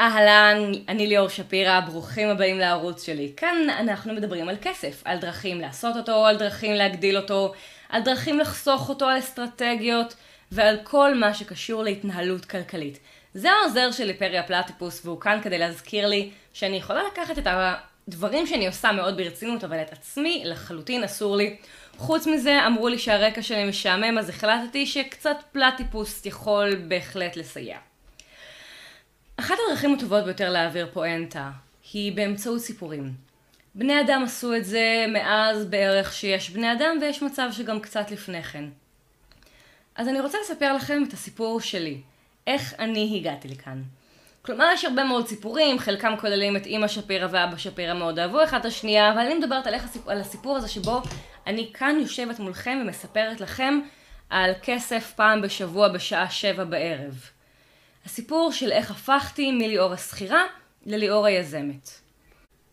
אהלן, אני ליאור שפירא, ברוכים הבאים לערוץ שלי. כאן אנחנו מדברים על כסף, על דרכים לעשות אותו, על דרכים להגדיל אותו, על דרכים לחסוך אותו, על אסטרטגיות ועל כל מה שקשור להתנהלות כלכלית. זה העוזר שלי פרי הפלטיפוס והוא כאן כדי להזכיר לי שאני יכולה לקחת את הדברים שאני עושה מאוד ברצינות, אבל את עצמי לחלוטין אסור לי. חוץ מזה, אמרו לי שהרקע שלי משעמם, אז החלטתי שקצת פלטיפוס יכול בהחלט לסייע. אחת הדרכים הטובות ביותר להעביר פואנטה היא באמצעות סיפורים. בני אדם עשו את זה מאז בערך שיש בני אדם ויש מצב שגם קצת לפני כן. אז אני רוצה לספר לכם את הסיפור שלי, איך אני הגעתי לכאן. כלומר יש הרבה מאוד סיפורים, חלקם כוללים את אימא שפירא ואבא שפירא מאוד אהבו אחד את השנייה, אבל אני מדברת על, הסיפור, על הסיפור הזה שבו אני כאן יושבת מולכם ומספרת לכם על כסף פעם בשבוע בשעה שבע בערב. הסיפור של איך הפכתי מליאור השכירה לליאור היזמת.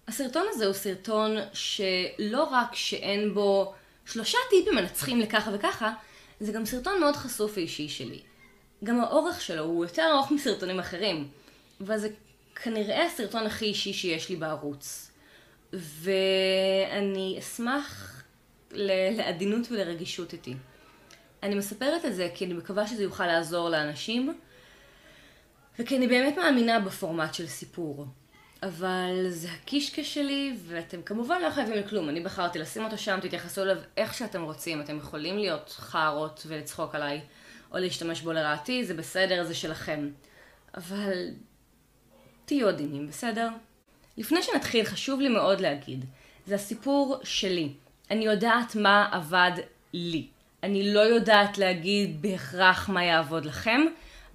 הסרטון הזה הוא סרטון שלא רק שאין בו שלושה טיפים מנצחים לככה וככה, זה גם סרטון מאוד חשוף ואישי שלי. גם האורך שלו הוא יותר ארוך מסרטונים אחרים, וזה כנראה הסרטון הכי אישי שיש לי בערוץ. ואני אשמח לעדינות ולרגישות איתי. אני מספרת את זה כי אני מקווה שזה יוכל לעזור לאנשים, וכי אני באמת מאמינה בפורמט של סיפור. אבל זה הקישקע שלי, ואתם כמובן לא חייבים לכלום. אני בחרתי לשים אותו שם, תתייחסו אליו איך שאתם רוצים. אתם יכולים להיות חארות ולצחוק עליי, או להשתמש בו לרעתי, זה בסדר, זה שלכם. אבל תהיו עדינים, בסדר? לפני שנתחיל, חשוב לי מאוד להגיד, זה הסיפור שלי. אני יודעת מה עבד לי. אני לא יודעת להגיד בהכרח מה יעבוד לכם,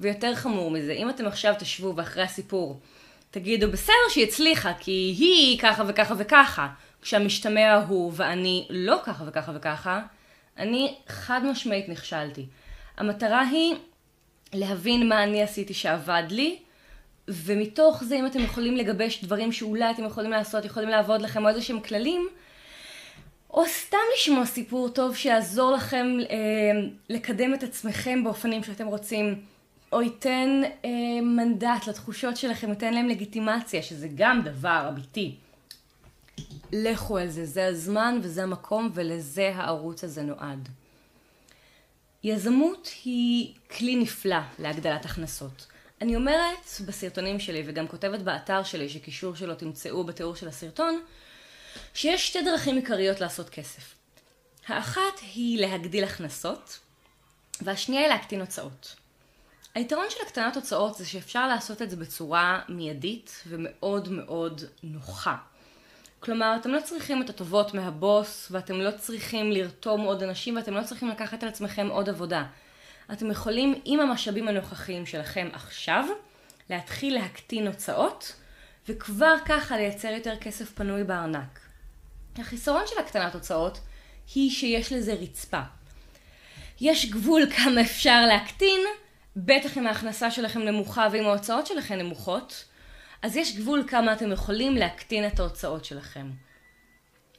ויותר חמור מזה, אם אתם עכשיו תשבו ואחרי הסיפור תגידו בסדר שהיא הצליחה כי היא ככה וככה וככה, כשהמשתמע הוא ואני לא ככה וככה וככה, אני חד משמעית נכשלתי. המטרה היא להבין מה אני עשיתי שעבד לי, ומתוך זה אם אתם יכולים לגבש דברים שאולי אתם יכולים לעשות, יכולים לעבוד לכם או איזה שהם כללים, או סתם לשמוע סיפור טוב שיעזור לכם אה, לקדם את עצמכם באופנים שאתם רוצים. או ייתן אה, מנדט לתחושות שלכם, ייתן להם לגיטימציה, שזה גם דבר אמיתי. לכו על זה, זה הזמן וזה המקום ולזה הערוץ הזה נועד. יזמות היא כלי נפלא להגדלת הכנסות. אני אומרת בסרטונים שלי וגם כותבת באתר שלי, שקישור שלו תמצאו בתיאור של הסרטון, שיש שתי דרכים עיקריות לעשות כסף. האחת היא להגדיל הכנסות, והשנייה היא להקטין הוצאות. היתרון של הקטנת הוצאות זה שאפשר לעשות את זה בצורה מיידית ומאוד מאוד נוחה. כלומר, אתם לא צריכים את הטובות מהבוס, ואתם לא צריכים לרתום עוד אנשים, ואתם לא צריכים לקחת על עצמכם עוד עבודה. אתם יכולים עם המשאבים הנוכחיים שלכם עכשיו, להתחיל להקטין הוצאות, וכבר ככה לייצר יותר כסף פנוי בארנק. החיסרון של הקטנת הוצאות היא שיש לזה רצפה. יש גבול כמה אפשר להקטין, בטח אם ההכנסה שלכם נמוכה ואם ההוצאות שלכם נמוכות, אז יש גבול כמה אתם יכולים להקטין את ההוצאות שלכם.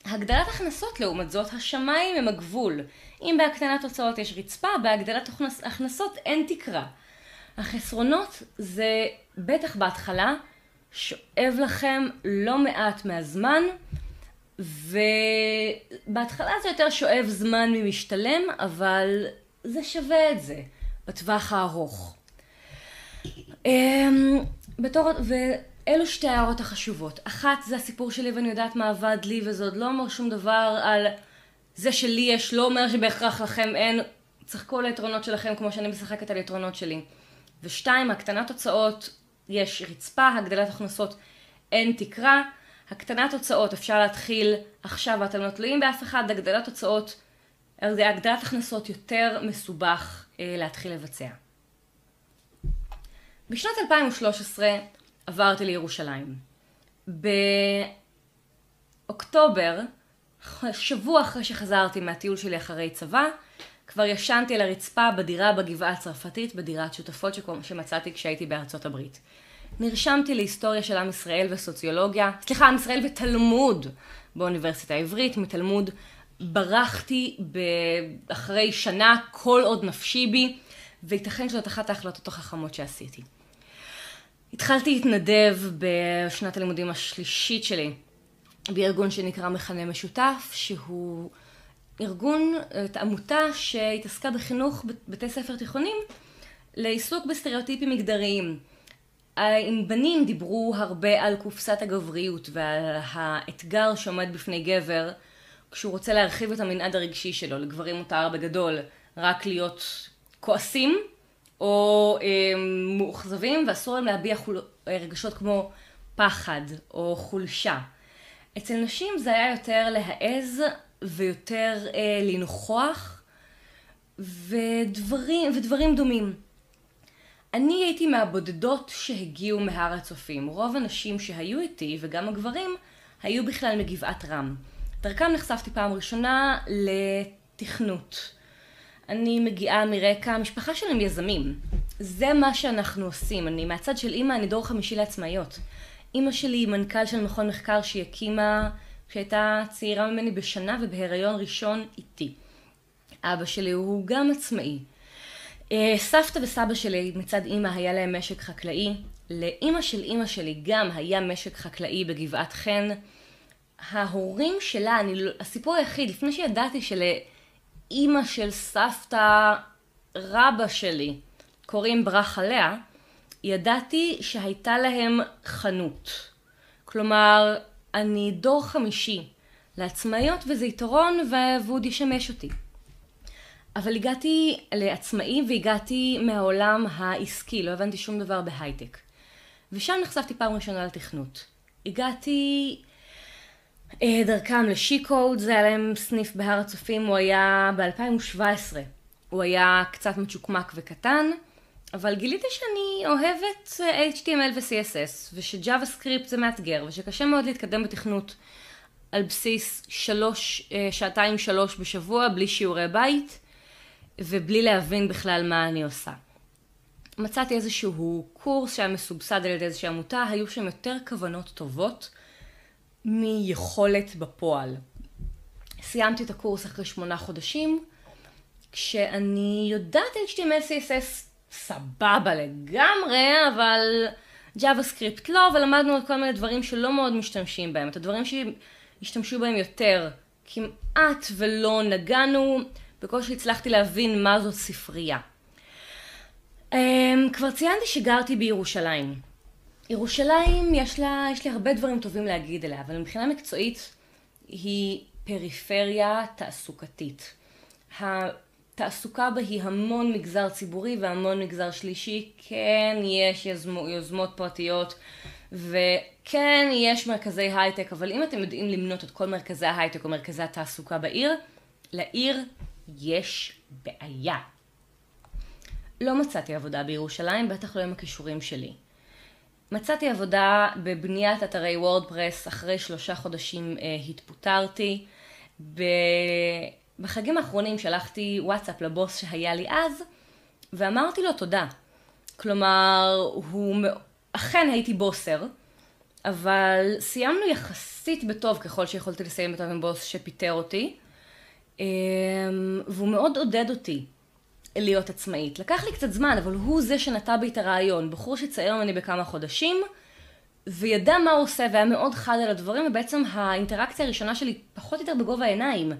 הגדלת הכנסות לעומת זאת, השמיים הם הגבול. אם בהקטנת הוצאות יש רצפה, בהגדלת הכנסות אין תקרה. החסרונות זה בטח בהתחלה שואב לכם לא מעט מהזמן, ובהתחלה זה יותר שואב זמן ממשתלם, אבל זה שווה את זה. בטווח הארוך. אמ, בתור, ואלו שתי ההערות החשובות. אחת זה הסיפור שלי ואני יודעת מה עבד לי וזה עוד לא אומר שום דבר על זה שלי יש, לא אומר שבהכרח לכם אין. צחקו על היתרונות שלכם כמו שאני משחקת על היתרונות שלי. ושתיים, הקטנת הוצאות, יש רצפה, הגדלת הכנסות, אין תקרה. הקטנת הוצאות אפשר להתחיל עכשיו ואתם לא תלויים באף אחד, הגדלת הוצאות, הגדלת הכנסות יותר מסובך אה, להתחיל לבצע. בשנת 2013 עברתי לירושלים. באוקטובר, שבוע אחרי שחזרתי מהטיול שלי אחרי צבא, כבר ישנתי על הרצפה בדירה בגבעה הצרפתית, בדירת שותפות שמצאתי כשהייתי בארצות הברית. נרשמתי להיסטוריה של עם ישראל וסוציולוגיה, סליחה, עם ישראל ותלמוד באוניברסיטה העברית, מתלמוד ברחתי אחרי שנה כל עוד נפשי בי, וייתכן שזאת אחת ההחלטות החכמות שעשיתי. התחלתי להתנדב בשנת הלימודים השלישית שלי בארגון שנקרא מכנה משותף, שהוא ארגון, עמותה שהתעסקה בחינוך בתי ספר תיכונים לעיסוק בסטריאוטיפים מגדריים. עם בנים דיברו הרבה על קופסת הגבריות ועל האתגר שעומד בפני גבר כשהוא רוצה להרחיב את המנעד הרגשי שלו. לגברים מותר בגדול רק להיות כועסים או אה, מאוכזבים ואסור להם להביע חול... רגשות כמו פחד או חולשה. אצל נשים זה היה יותר להעז ויותר אה, לנכוח ודברים, ודברים דומים. אני הייתי מהבודדות שהגיעו מהר הצופים. רוב הנשים שהיו איתי, וגם הגברים, היו בכלל מגבעת רם. דרכם נחשפתי פעם ראשונה לתכנות. אני מגיעה מרקע, המשפחה שלי הם יזמים. זה מה שאנחנו עושים. אני מהצד של אימא, אני דור חמישי לעצמאיות. אימא שלי היא מנכ"ל של מכון מחקר שהיא הקימה כשהייתה צעירה ממני בשנה ובהיריון ראשון איתי. אבא שלי הוא גם עצמאי. אה, סבתא וסבא שלי מצד אימא היה להם משק חקלאי. לאימא של אימא שלי גם היה משק חקלאי בגבעת חן. ההורים שלה, אני, לא, הסיפור היחיד, לפני שידעתי שלאימא של סבתא רבא שלי קוראים ברכה לאה, ידעתי שהייתה להם חנות. כלומר, אני דור חמישי לעצמאיות וזה יתרון ועוד ישמש אותי. אבל הגעתי לעצמאי והגעתי מהעולם העסקי, לא הבנתי שום דבר בהייטק. ושם נחשפתי פעם ראשונה לתכנות. הגעתי אה, דרכם לשי-קוד, זה היה להם סניף בהר הצופים, הוא היה ב-2017. הוא היה קצת מצ'וקמק וקטן, אבל גיליתי שאני אוהבת אה, HTML ו-CSS, ושג'אווה סקריפט זה מאתגר, ושקשה מאוד להתקדם בתכנות על בסיס שלוש, אה, שעתיים שלוש בשבוע, בלי שיעורי בית, ובלי להבין בכלל מה אני עושה. מצאתי איזשהו קורס שהיה מסובסד על ידי איזושהי עמותה, היו שם יותר כוונות טובות מיכולת בפועל. סיימתי את הקורס אחרי שמונה חודשים, כשאני יודעת HTML CSS סבבה לגמרי, אבל JavaScript לא, ולמדנו על כל מיני דברים שלא מאוד משתמשים בהם. את הדברים שהשתמשו בהם יותר כמעט ולא נגענו, בקושי הצלחתי להבין מה זאת ספרייה. אמ, כבר ציינתי שגרתי בירושלים. ירושלים יש לה, יש לי הרבה דברים טובים להגיד עליה, אבל מבחינה מקצועית היא פריפריה תעסוקתית. התעסוקה בה היא המון מגזר ציבורי והמון מגזר שלישי. כן, יש יזמו, יוזמות פרטיות וכן, יש מרכזי הייטק, אבל אם אתם יודעים למנות את כל מרכזי ההייטק או מרכזי התעסוקה בעיר, לעיר יש בעיה. לא מצאתי עבודה בירושלים, בטח לא עם הכישורים שלי. מצאתי עבודה בבניית אתרי וורדפרס, אחרי שלושה חודשים אה, התפוטרתי. ב... בחגים האחרונים שלחתי וואטסאפ לבוס שהיה לי אז, ואמרתי לו תודה. כלומר, הוא... אכן הייתי בוסר, אבל סיימנו יחסית בטוב ככל שיכולתי לסיים בטוב עם בוס שפיטר אותי, אמ, והוא מאוד עודד אותי להיות עצמאית. לקח לי קצת זמן, אבל הוא זה שנטע בי את הרעיון. בחור שצעיר ממני בכמה חודשים, וידע מה הוא עושה, והיה מאוד חד על הדברים, ובעצם האינטראקציה הראשונה שלי פחות או יותר בגובה העיניים.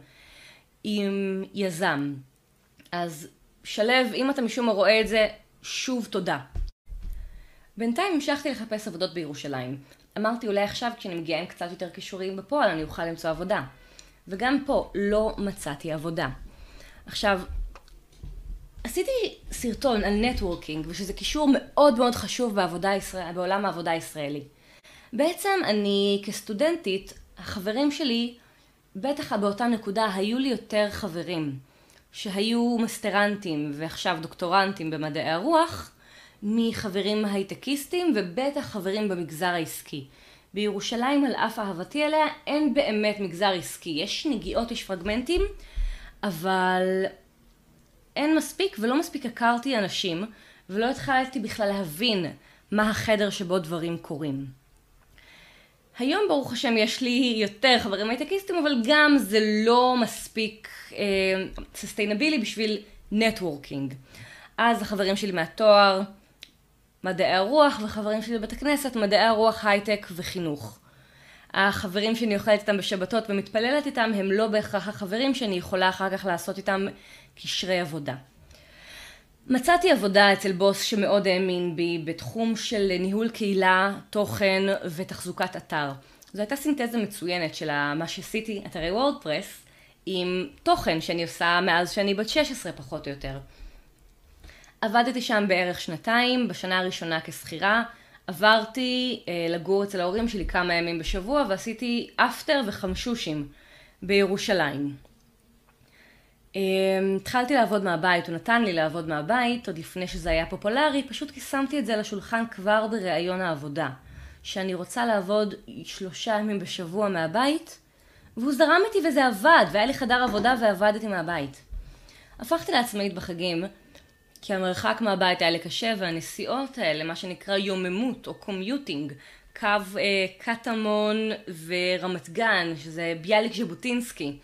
עם יזם. אז שלו, אם אתה משום מה רואה את זה, שוב תודה. בינתיים המשכתי לחפש עבודות בירושלים. אמרתי אולי עכשיו כשאני מגיעה עם קצת יותר כישורים בפועל אני אוכל למצוא עבודה. וגם פה לא מצאתי עבודה. עכשיו, עשיתי סרטון על נטוורקינג, ושזה קישור מאוד מאוד חשוב בעבודה ישראל, בעולם העבודה הישראלי. בעצם אני כסטודנטית, החברים שלי בטח באותה נקודה היו לי יותר חברים שהיו מסטרנטים ועכשיו דוקטורנטים במדעי הרוח מחברים הייטקיסטים ובטח חברים במגזר העסקי. בירושלים על אף אהבתי אליה אין באמת מגזר עסקי. יש נגיעות, יש פרגמנטים, אבל אין מספיק ולא מספיק הכרתי אנשים ולא התחלתי בכלל להבין מה החדר שבו דברים קורים. היום ברוך השם יש לי יותר חברים הייטקיסטים, אבל גם זה לא מספיק sustainable אה, בשביל networking. אז החברים שלי מהתואר מדעי הרוח, וחברים שלי בבית הכנסת, מדעי הרוח, הייטק וחינוך. החברים שאני אוכלת איתם בשבתות ומתפללת איתם הם לא בהכרח החברים שאני יכולה אחר כך לעשות איתם קשרי עבודה. מצאתי עבודה אצל בוס שמאוד האמין בי בתחום של ניהול קהילה, תוכן ותחזוקת אתר. זו הייתה סינתזה מצוינת של מה שעשיתי, אתרי וורדפרס, עם תוכן שאני עושה מאז שאני בת 16 פחות או יותר. עבדתי שם בערך שנתיים, בשנה הראשונה כשכירה, עברתי אה, לגור אצל ההורים שלי כמה ימים בשבוע ועשיתי אפטר וחמשושים בירושלים. אה, התחלתי לעבוד מהבית, הוא נתן לי לעבוד מהבית עוד לפני שזה היה פופולרי, פשוט כי שמתי את זה על השולחן כבר בראיון העבודה. שאני רוצה לעבוד שלושה ימים בשבוע מהבית, והוא זרם איתי וזה עבד, והיה לי חדר עבודה ועבדתי מהבית. הפכתי לעצמאית בחגים, כי המרחק מהבית היה לי קשה, והנסיעות האלה, מה שנקרא יוממות או קומיוטינג, קו אה, קטמון ורמת גן, שזה ביאליק ז'בוטינסקי,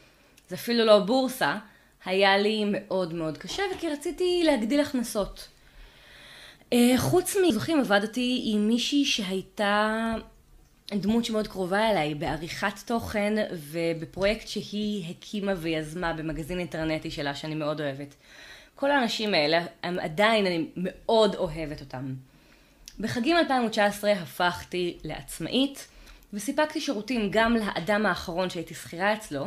זה אפילו לא בורסה, היה לי מאוד מאוד קשה, וכי רציתי להגדיל הכנסות. אה, חוץ מזוכים עבדתי עם מישהי שהייתה דמות שמאוד קרובה אליי בעריכת תוכן ובפרויקט שהיא הקימה ויזמה במגזין אינטרנטי שלה שאני מאוד אוהבת. כל האנשים האלה, הם עדיין, אני מאוד אוהבת אותם. בחגים 2019 הפכתי לעצמאית וסיפקתי שירותים גם לאדם האחרון שהייתי שכירה אצלו,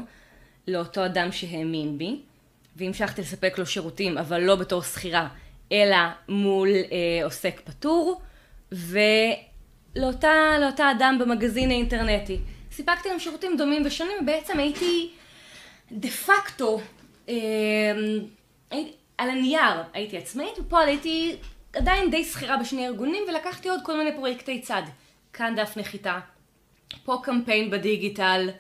לאותו אדם שהאמין בי, והמשכתי לספק לו שירותים אבל לא בתור שכירה אלא מול אה, עוסק פטור, ולאותה לאותה אדם במגזין האינטרנטי. סיפקתי להם שירותים דומים ושונים, ובעצם הייתי דה פקטו, אה, על הנייר הייתי עצמאית, בפועל הייתי עדיין די שכירה בשני ארגונים, ולקחתי עוד כל מיני פרויקטי צד. כאן דף נחיתה, פה קמפיין בדיגיטל,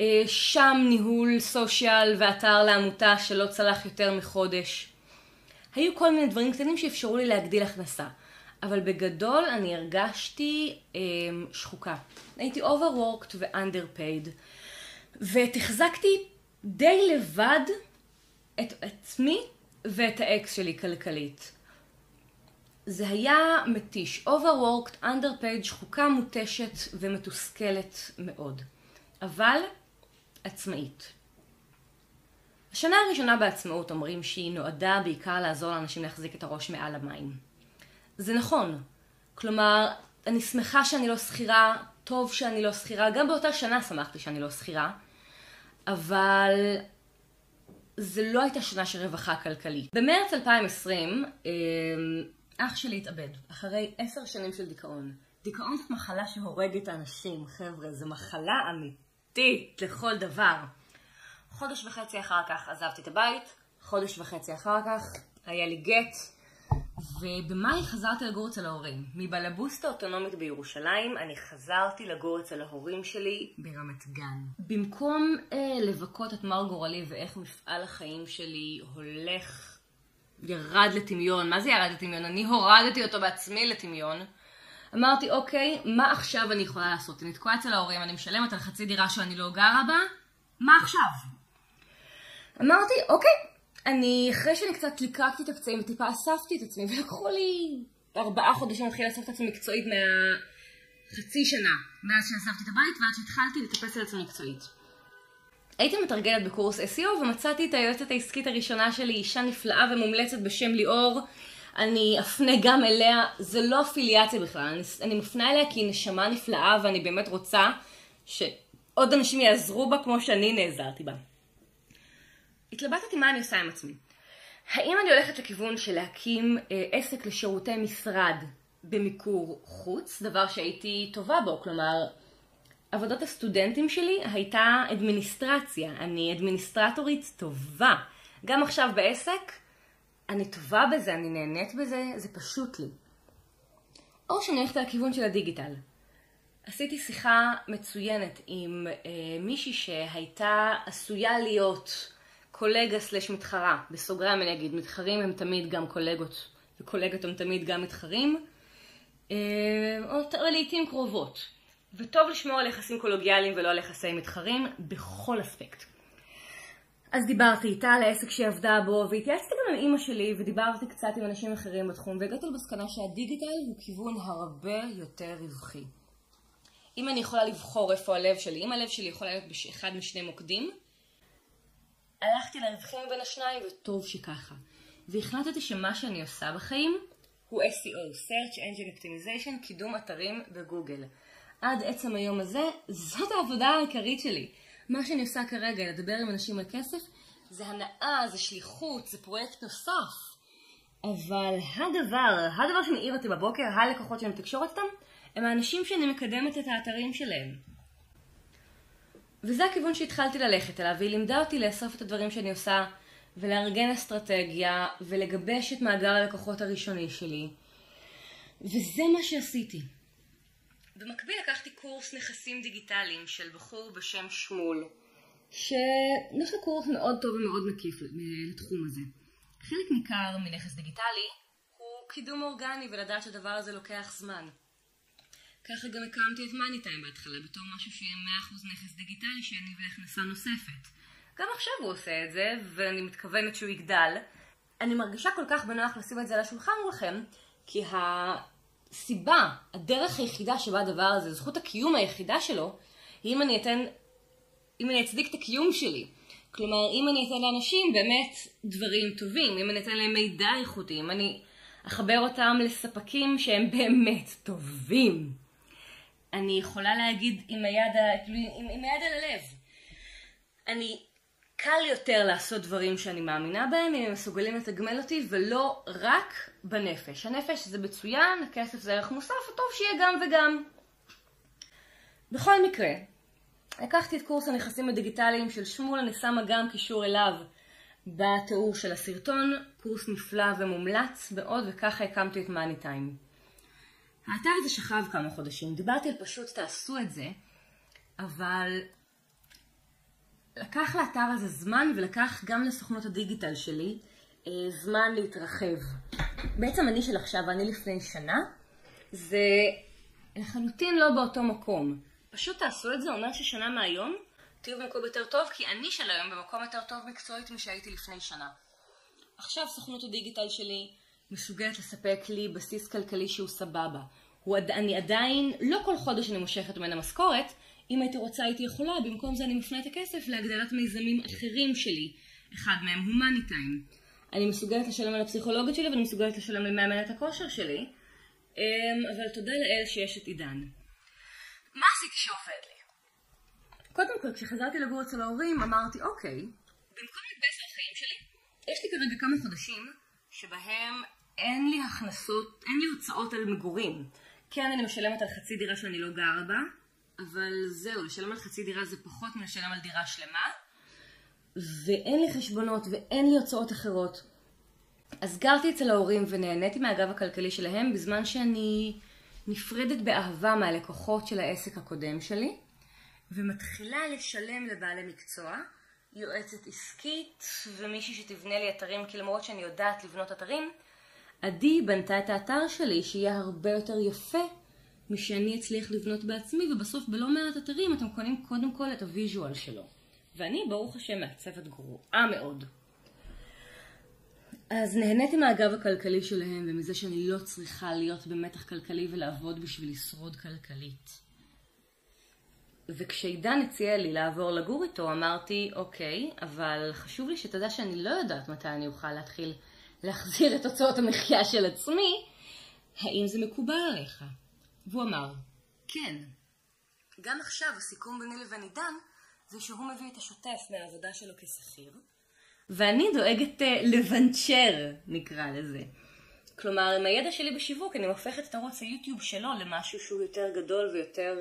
אה, שם ניהול סושיאל ואתר לעמותה שלא צלח יותר מחודש. היו כל מיני דברים קטנים שאפשרו לי להגדיל הכנסה. אבל בגדול אני הרגשתי אה, שחוקה. הייתי overworked ו-underpaid. ותחזקתי די לבד את עצמי ואת האקס שלי כלכלית. זה היה מתיש. overworked, underpaid, שחוקה מותשת ומתוסכלת מאוד. אבל עצמאית. השנה הראשונה בעצמאות אומרים שהיא נועדה בעיקר לעזור לאנשים להחזיק את הראש מעל המים. זה נכון. כלומר, אני שמחה שאני לא שכירה, טוב שאני לא שכירה, גם באותה שנה שמחתי שאני לא שכירה, אבל זה לא הייתה שנה של רווחה כלכלית. במרץ 2020, אמ, אח שלי התאבד, אחרי עשר שנים של דיכאון. דיכאון זאת מחלה שהורגת אנשים, חבר'ה, זו מחלה אמיתית לכל דבר. חודש וחצי אחר כך עזבתי את הבית, חודש וחצי אחר כך היה לי גט, ובמאי חזרתי לגור אצל ההורים. מבלבוסטה אוטונומית בירושלים, אני חזרתי לגור אצל ההורים שלי ברמת גן. במקום אה, לבכות את מר גורלי ואיך מפעל החיים שלי הולך, ירד לטמיון, מה זה ירד לטמיון? אני הורדתי אותו בעצמי לטמיון. אמרתי, אוקיי, מה עכשיו אני יכולה לעשות? אני תקועה אצל ההורים, אני משלמת על חצי דירה שאני לא גרה בה, מה עכשיו? אמרתי, אוקיי, אני, אחרי שאני קצת ליקקתי את הפצעים וטיפה אספתי את עצמי, ולקחו לי ארבעה חודשים להתחיל לאסוף את עצמי מקצועית מהחצי שנה, מאז שאספתי את הבית ועד שהתחלתי לטפס על עצמי מקצועית. הייתי מתרגלת בקורס SEO ומצאתי את היועצת העסקית הראשונה שלי, אישה נפלאה ומומלצת בשם ליאור. אני אפנה גם אליה, זה לא אפיליאציה בכלל, אני, אני מפנה אליה כי היא נשמה נפלאה ואני באמת רוצה שעוד אנשים יעזרו בה כמו שאני נעזרתי בה. התלבטתי מה אני עושה עם עצמי. האם אני הולכת לכיוון של להקים אה, עסק לשירותי משרד במיקור חוץ, דבר שהייתי טובה בו, כלומר עבודת הסטודנטים שלי הייתה אדמיניסטרציה, אני אדמיניסטרטורית טובה. גם עכשיו בעסק, אני טובה בזה, אני נהנית בזה, זה פשוט לי. או שאני הולכת לכיוון של הדיגיטל. עשיתי שיחה מצוינת עם אה, מישהי שהייתה עשויה להיות קולגה סלש מתחרה, בסוגריים אני אגיד, מתחרים הם תמיד גם קולגות, וקולגות הם תמיד גם מתחרים, אה, או לעיתים קרובות. וטוב לשמור על יחסים קולוגיאליים ולא על יחסי מתחרים בכל אספקט. אז דיברתי איתה על העסק שהיא עבדה בו, והתייעצתי גם עם אימא שלי, ודיברתי קצת עם אנשים אחרים בתחום, והגעתי למסקנה שהדיגיטל הוא כיוון הרבה יותר רווחי. אם אני יכולה לבחור איפה הלב שלי, אם הלב שלי יכול להיות באחד משני מוקדים, הלכתי לרווחים בין השניים, וטוב שככה. והחלטתי שמה שאני עושה בחיים הוא SEO, Search Engine Optimization, קידום אתרים בגוגל. עד עצם היום הזה, זאת העבודה העיקרית שלי. מה שאני עושה כרגע, לדבר עם אנשים על כסף, זה הנאה, זה שליחות, זה פרויקט נוסף. אבל הדבר, הדבר שמעיר אותי בבוקר, הלקוחות שאני מתקשורת איתם, הם האנשים שאני מקדמת את האתרים שלהם. וזה הכיוון שהתחלתי ללכת אליו, והיא לימדה אותי לאסוף את הדברים שאני עושה, ולארגן אסטרטגיה, ולגבש את מאגר הלקוחות הראשוני שלי. וזה מה שעשיתי. במקביל לקחתי קורס נכסים דיגיטליים של בחור בשם שמול, לו קורס מאוד טוב ומאוד מקיף לתחום הזה. חלק ניכר מנכס דיגיטלי הוא קידום אורגני ולדעת שהדבר הזה לוקח זמן. ככה גם הקמתי את מאני טיים בהתחלה בתור משהו שיהיה 100% נכס דיגיטלי שיניב להכנסה נוספת. גם עכשיו הוא עושה את זה ואני מתכוונת שהוא יגדל. אני מרגישה כל כך בנוח לשים את זה על השולחן מולכם כי הסיבה, הדרך היחידה שבה הדבר הזה, זכות הקיום היחידה שלו, היא אם אני אתן, אם אני אצדיק את הקיום שלי. כלומר, אם אני אתן לאנשים באמת דברים טובים, אם אני אתן להם מידע איכותי, אם אני אחבר אותם לספקים שהם באמת טובים. אני יכולה להגיד עם היד, כאילו, עם, עם היד על הלב. אני, קל יותר לעשות דברים שאני מאמינה בהם, אם הם מסוגלים לתגמל אותי, ולא רק בנפש. הנפש זה מצוין, הכסף זה ערך מוסף, וטוב שיהיה גם וגם. בכל מקרה, לקחתי את קורס הנכסים הדיגיטליים של שמואל, אני שמה גם קישור אליו בתיאור של הסרטון, קורס נפלא ומומלץ מאוד, וככה הקמתי את מאני טיים. האתר הזה שכב כמה חודשים, דיברתי על פשוט תעשו את זה, אבל לקח לאתר הזה זמן ולקח גם לסוכנות הדיגיטל שלי אה, זמן להתרחב. בעצם אני של עכשיו ואני לפני שנה, זה לחלוטין לא באותו מקום. פשוט תעשו את זה, אומר ששנה מהיום תהיו במקום יותר טוב, כי אני של היום במקום יותר טוב מקצועית משהייתי לפני שנה. עכשיו סוכנות הדיגיטל שלי מסוגלת לספק לי בסיס כלכלי שהוא סבבה. הוא, אני עדיין, לא כל חודש אני מושכת ממנה משכורת, אם הייתי רוצה הייתי יכולה, במקום זה אני מפנה את הכסף להגדלת מיזמים אחרים שלי. אחד מהם הוא מאני טיים. אני מסוגלת לשלם על הפסיכולוגית שלי ואני מסוגלת לשלם למאמנת הכושר שלי, אמ, אבל תודה לאל שיש את עידן. מה עשיתי שעובד לי? קודם כל, כשחזרתי לגור אצל ההורים, אמרתי, אוקיי, במקום להתבאס על החיים שלי, יש לי כרגע כמה חודשים שבהם אין לי הכנסות, אין לי הוצאות על מגורים. כן, אני משלמת על חצי דירה שאני לא גרה בה, אבל זהו, לשלם על חצי דירה זה פחות מלשלם על דירה שלמה, ואין לי חשבונות ואין לי הוצאות אחרות. אז גרתי אצל ההורים ונהניתי מהגב הכלכלי שלהם בזמן שאני נפרדת באהבה מהלקוחות של העסק הקודם שלי, ומתחילה לשלם לבעלי מקצוע, יועצת עסקית ומישהי שתבנה לי אתרים, כי למרות שאני יודעת לבנות אתרים, עדי בנתה את האתר שלי שיהיה הרבה יותר יפה משאני אצליח לבנות בעצמי, ובסוף בלא מעט אתרים אתם קונים קודם כל את הוויז'ואל שלו. ואני, ברוך השם, מעצבת גרועה מאוד. אז נהניתי מהגב הכלכלי שלהם ומזה שאני לא צריכה להיות במתח כלכלי ולעבוד בשביל לשרוד כלכלית. וכשעידן הציע לי לעבור לגור איתו, אמרתי, אוקיי, אבל חשוב לי שתדע שאני לא יודעת מתי אני אוכל להתחיל להחזיר את הוצאות המחיה של עצמי, האם זה מקובל עליך? והוא אמר, כן. גם עכשיו הסיכום ביני לבין עידן זה שהוא מביא את השוטף מהעבודה שלו כשכיר, ואני דואגת uh, לבנצ'ר, נקרא לזה. כלומר, עם הידע שלי בשיווק אני הופכת את ערוץ היוטיוב שלו למשהו שהוא יותר גדול ויותר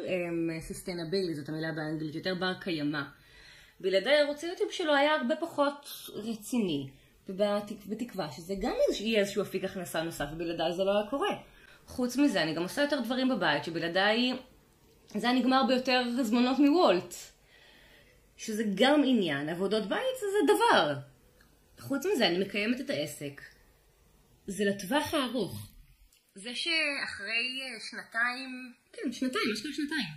סוסטיינבילי, um, זאת המילה באנגלית, יותר בר קיימא. בלעדי ערוץ היוטיוב שלו היה הרבה פחות רציני, ובתקווה שזה גם יהיה איזשהו אפיק הכנסה נוסף, ובלעדיי זה לא היה קורה. חוץ מזה, אני גם עושה יותר דברים בבית, שבלעדיי זה היה נגמר ביותר הזמנות מוולט. שזה גם עניין, עבודות בית זה דבר. חוץ מזה, אני מקיימת את העסק. זה לטווח הארוך. זה שאחרי אה, שנתיים, כן, שנתיים, יש כאן שנתיים,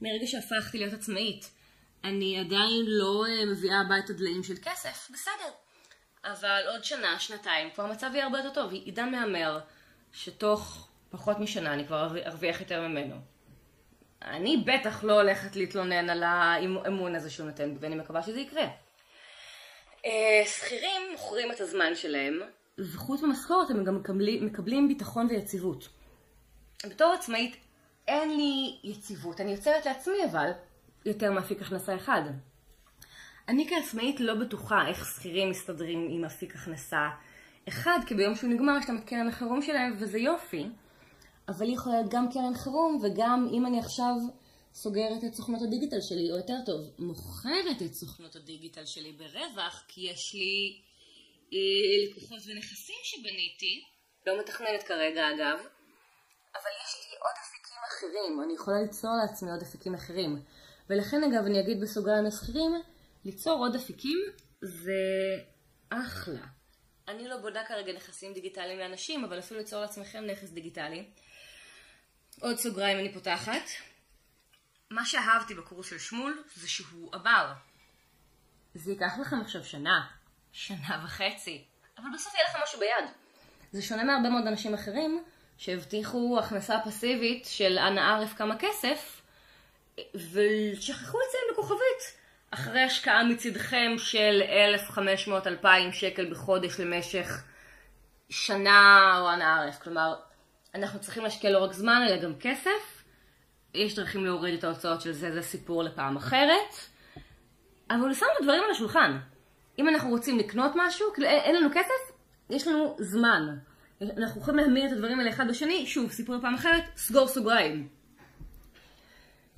מרגע שהפכתי להיות עצמאית, אני עדיין לא אה, מביאה הביתה דליים של כסף, בסדר. אבל עוד שנה, שנתיים, כבר המצב יהיה הרבה יותר טוב. עידן מהמר שתוך פחות משנה אני כבר ארוויח יותר ממנו. אני בטח לא הולכת להתלונן על האמון הזה שהוא נותן, ואני מקווה שזה יקרה. אה, שכירים מוכרים את הזמן שלהם, וחוץ ממשכורת הם גם מקבלים, מקבלים ביטחון ויציבות. בתור עצמאית אין לי יציבות, אני יוצרת לעצמי אבל יותר מאפיק הכנסה אחד. אני כעצמאית לא בטוחה איך שכירים מסתדרים עם אפיק הכנסה אחד, כי ביום שהוא נגמר יש להם את קרן החירום שלהם וזה יופי, אבל היא יכולה להיות גם קרן חירום וגם אם אני עכשיו סוגרת את סוכנות הדיגיטל שלי, או יותר טוב, מוכרת את סוכנות הדיגיטל שלי ברווח, כי יש לי אה, לקוחות ונכסים שבניתי, לא מתכננת כרגע אגב, אבל יש לי עוד אפיקים אחרים, אני יכולה ליצור לעצמי עוד אפיקים אחרים. ולכן אגב אני אגיד בסוגריים לשכירים, ליצור עוד אפיקים זה אחלה. אני לא בודה כרגע נכסים דיגיטליים לאנשים, אבל אפילו ליצור לעצמכם נכס דיגיטלי. עוד סוגריים אני פותחת. מה שאהבתי בקורס של שמול זה שהוא עבר. זה ייקח לכם עכשיו שנה, שנה וחצי, אבל בסוף יהיה לכם משהו ביד. זה שונה מהרבה מאוד אנשים אחרים שהבטיחו הכנסה פסיבית של אנא ערף כמה כסף, ושכחו לציין בכוכבית. אחרי השקעה מצדכם של 1,500-2,000 שקל בחודש למשך שנה או אנא ערף. כלומר, אנחנו צריכים להשקיע לא רק זמן אלא גם כסף. יש דרכים להוריד את ההוצאות של זה, זה סיפור לפעם אחרת. אבל שמנו דברים על השולחן. אם אנחנו רוצים לקנות משהו, כאילו אין לנו כסף, יש לנו זמן. אנחנו יכולים להמיר את הדברים האלה אחד בשני, שוב, סיפור לפעם אחרת, סגור סוגריים.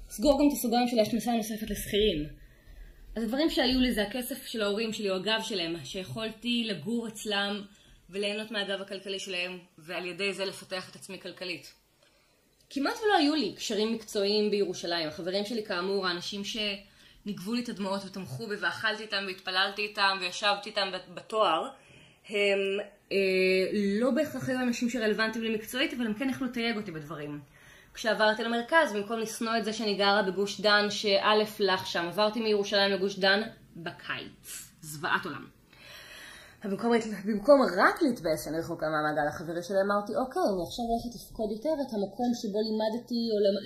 סגור גם את הסוגריים של ההכנסה הנוספת לשכירים. אז הדברים שהיו לי זה הכסף של ההורים שלי או הגב שלהם, שיכולתי לגור אצלם וליהנות מהגב הכלכלי שלהם, ועל ידי זה לפתח את עצמי כלכלית. כמעט ולא היו לי קשרים מקצועיים בירושלים. החברים שלי כאמור, האנשים שניגבו לי את הדמעות ותמכו בי ואכלתי איתם והתפללתי איתם וישבתי איתם בתואר, הם אה, לא בהכרח היו אנשים שרלוונטיים לי מקצועית, אבל הם כן יכלו לתייג אותי בדברים. כשעברתי למרכז, במקום לשנוא את זה שאני גרה בגוש דן, שא' לך שם, עברתי מירושלים לגוש דן בקיץ. זוועת עולם. במקום, במקום רק להתבאס שאני רחוקה מהמעגל החברי שלי, אמרתי, אוקיי, אני עכשיו הולכת לפקוד יותר את המקום שבו לימדתי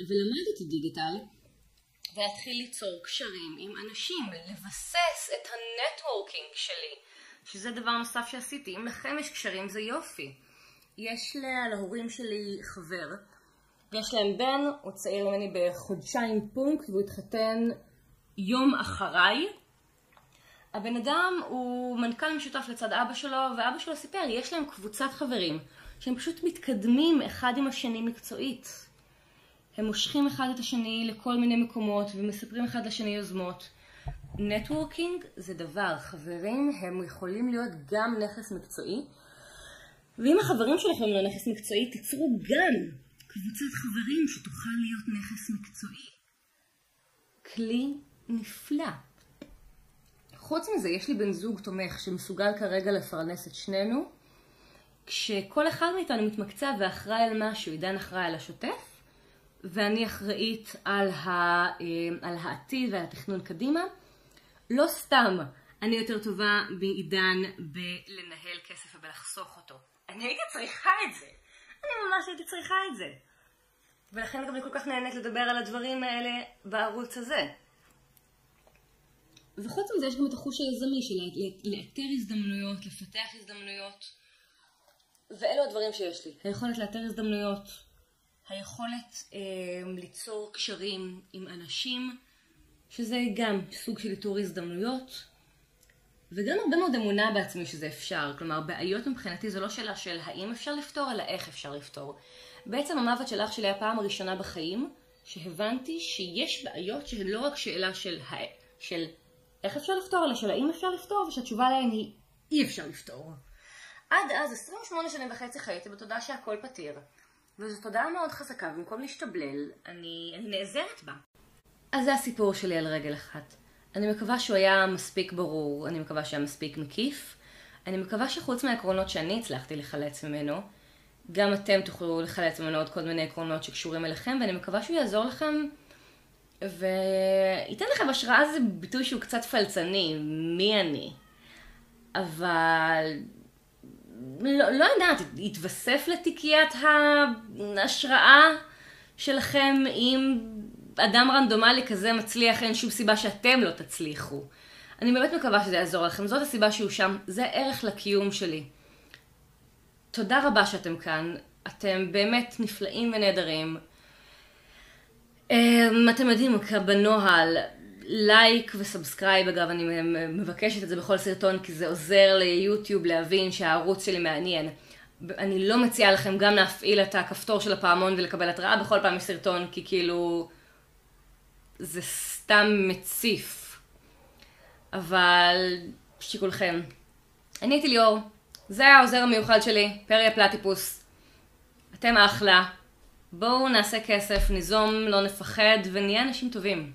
ולמדתי דיגיטל, ולהתחיל ליצור קשרים עם אנשים, לבסס את ה networking שלי, שזה דבר נוסף שעשיתי. אם לכם יש קשרים זה יופי. יש לה, להורים שלי חבר, ויש להם בן, הוא צעיר ממני בחודשיים פונק, והוא התחתן יום אחריי. הבן אדם הוא מנכ"ל משותף לצד אבא שלו, ואבא שלו סיפר, יש להם קבוצת חברים שהם פשוט מתקדמים אחד עם השני מקצועית. הם מושכים אחד את השני לכל מיני מקומות ומספרים אחד לשני יוזמות. נטוורקינג זה דבר, חברים הם יכולים להיות גם נכס מקצועי, ואם החברים שלכם לא נכס מקצועי, תיצרו גם קבוצת חברים שתוכל להיות נכס מקצועי. כלי נפלא. חוץ מזה, יש לי בן זוג תומך שמסוגל כרגע לפרנס את שנינו, כשכל אחד מאיתנו מתמקצע ואחראי על משהו, עידן אחראי על השוטף, ואני אחראית על, ה, אה, על העתיד ועל התכנון קדימה. לא סתם אני יותר טובה בעידן בלנהל כסף ובלחסוך אותו. אני הייתי צריכה את זה. אני ממש הייתי צריכה את זה. ולכן גם אני כל כך נהנית לדבר על הדברים האלה בערוץ הזה. וחוץ מזה יש גם את החוש היזמי של לאתר הזדמנויות, לפתח הזדמנויות. ואלו הדברים שיש לי. היכולת לאתר הזדמנויות, היכולת אה, ליצור קשרים עם אנשים, שזה גם סוג של איתור הזדמנויות, וגם הרבה מאוד אמונה בעצמי שזה אפשר. כלומר, בעיות מבחינתי זו לא שאלה של האם אפשר לפתור, אלא איך אפשר לפתור. בעצם המוות של אח שלי הפעם הראשונה בחיים, שהבנתי שיש בעיות שהן לא רק שאלה של, של איך אפשר לפתור, אלא של האם אפשר לפתור, ושהתשובה להן היא אי אפשר לפתור. עד אז 28 שנים וחצי חייתי בתודעה שהכל פתיר. וזו תודעה מאוד חזקה, במקום להשתבלל, אני, אני נעזרת בה. אז זה הסיפור שלי על רגל אחת. אני מקווה שהוא היה מספיק ברור, אני מקווה שהיה מספיק מקיף. אני מקווה שחוץ מהעקרונות שאני הצלחתי לחלץ ממנו, גם אתם תוכלו לחלץ ממנו עוד כל מיני עקרונות שקשורים אליכם, ואני מקווה שהוא יעזור לכם וייתן לכם השראה זה ביטוי שהוא קצת פלצני, מי אני? אבל לא, לא יודעת, יתווסף לתיקיית ההשראה שלכם אם אדם רנדומלי כזה מצליח, אין שום סיבה שאתם לא תצליחו. אני באמת מקווה שזה יעזור לכם, זאת הסיבה שהוא שם, זה ערך לקיום שלי. תודה רבה שאתם כאן, אתם באמת נפלאים ונהדרים. אמ, אתם יודעים, בנוהל, like ו subscribe, אגב, אני מבקשת את זה בכל סרטון, כי זה עוזר ליוטיוב להבין שהערוץ שלי מעניין. אני לא מציעה לכם גם להפעיל את הכפתור של הפעמון ולקבל התראה בכל פעם מסרטון, כי כאילו... זה סתם מציף. אבל שיקולכם. אני הייתי ליאור, זה העוזר המיוחד שלי, פריה פלטיפוס. אתם אחלה. בואו נעשה כסף, ניזום, לא נפחד ונהיה אנשים טובים.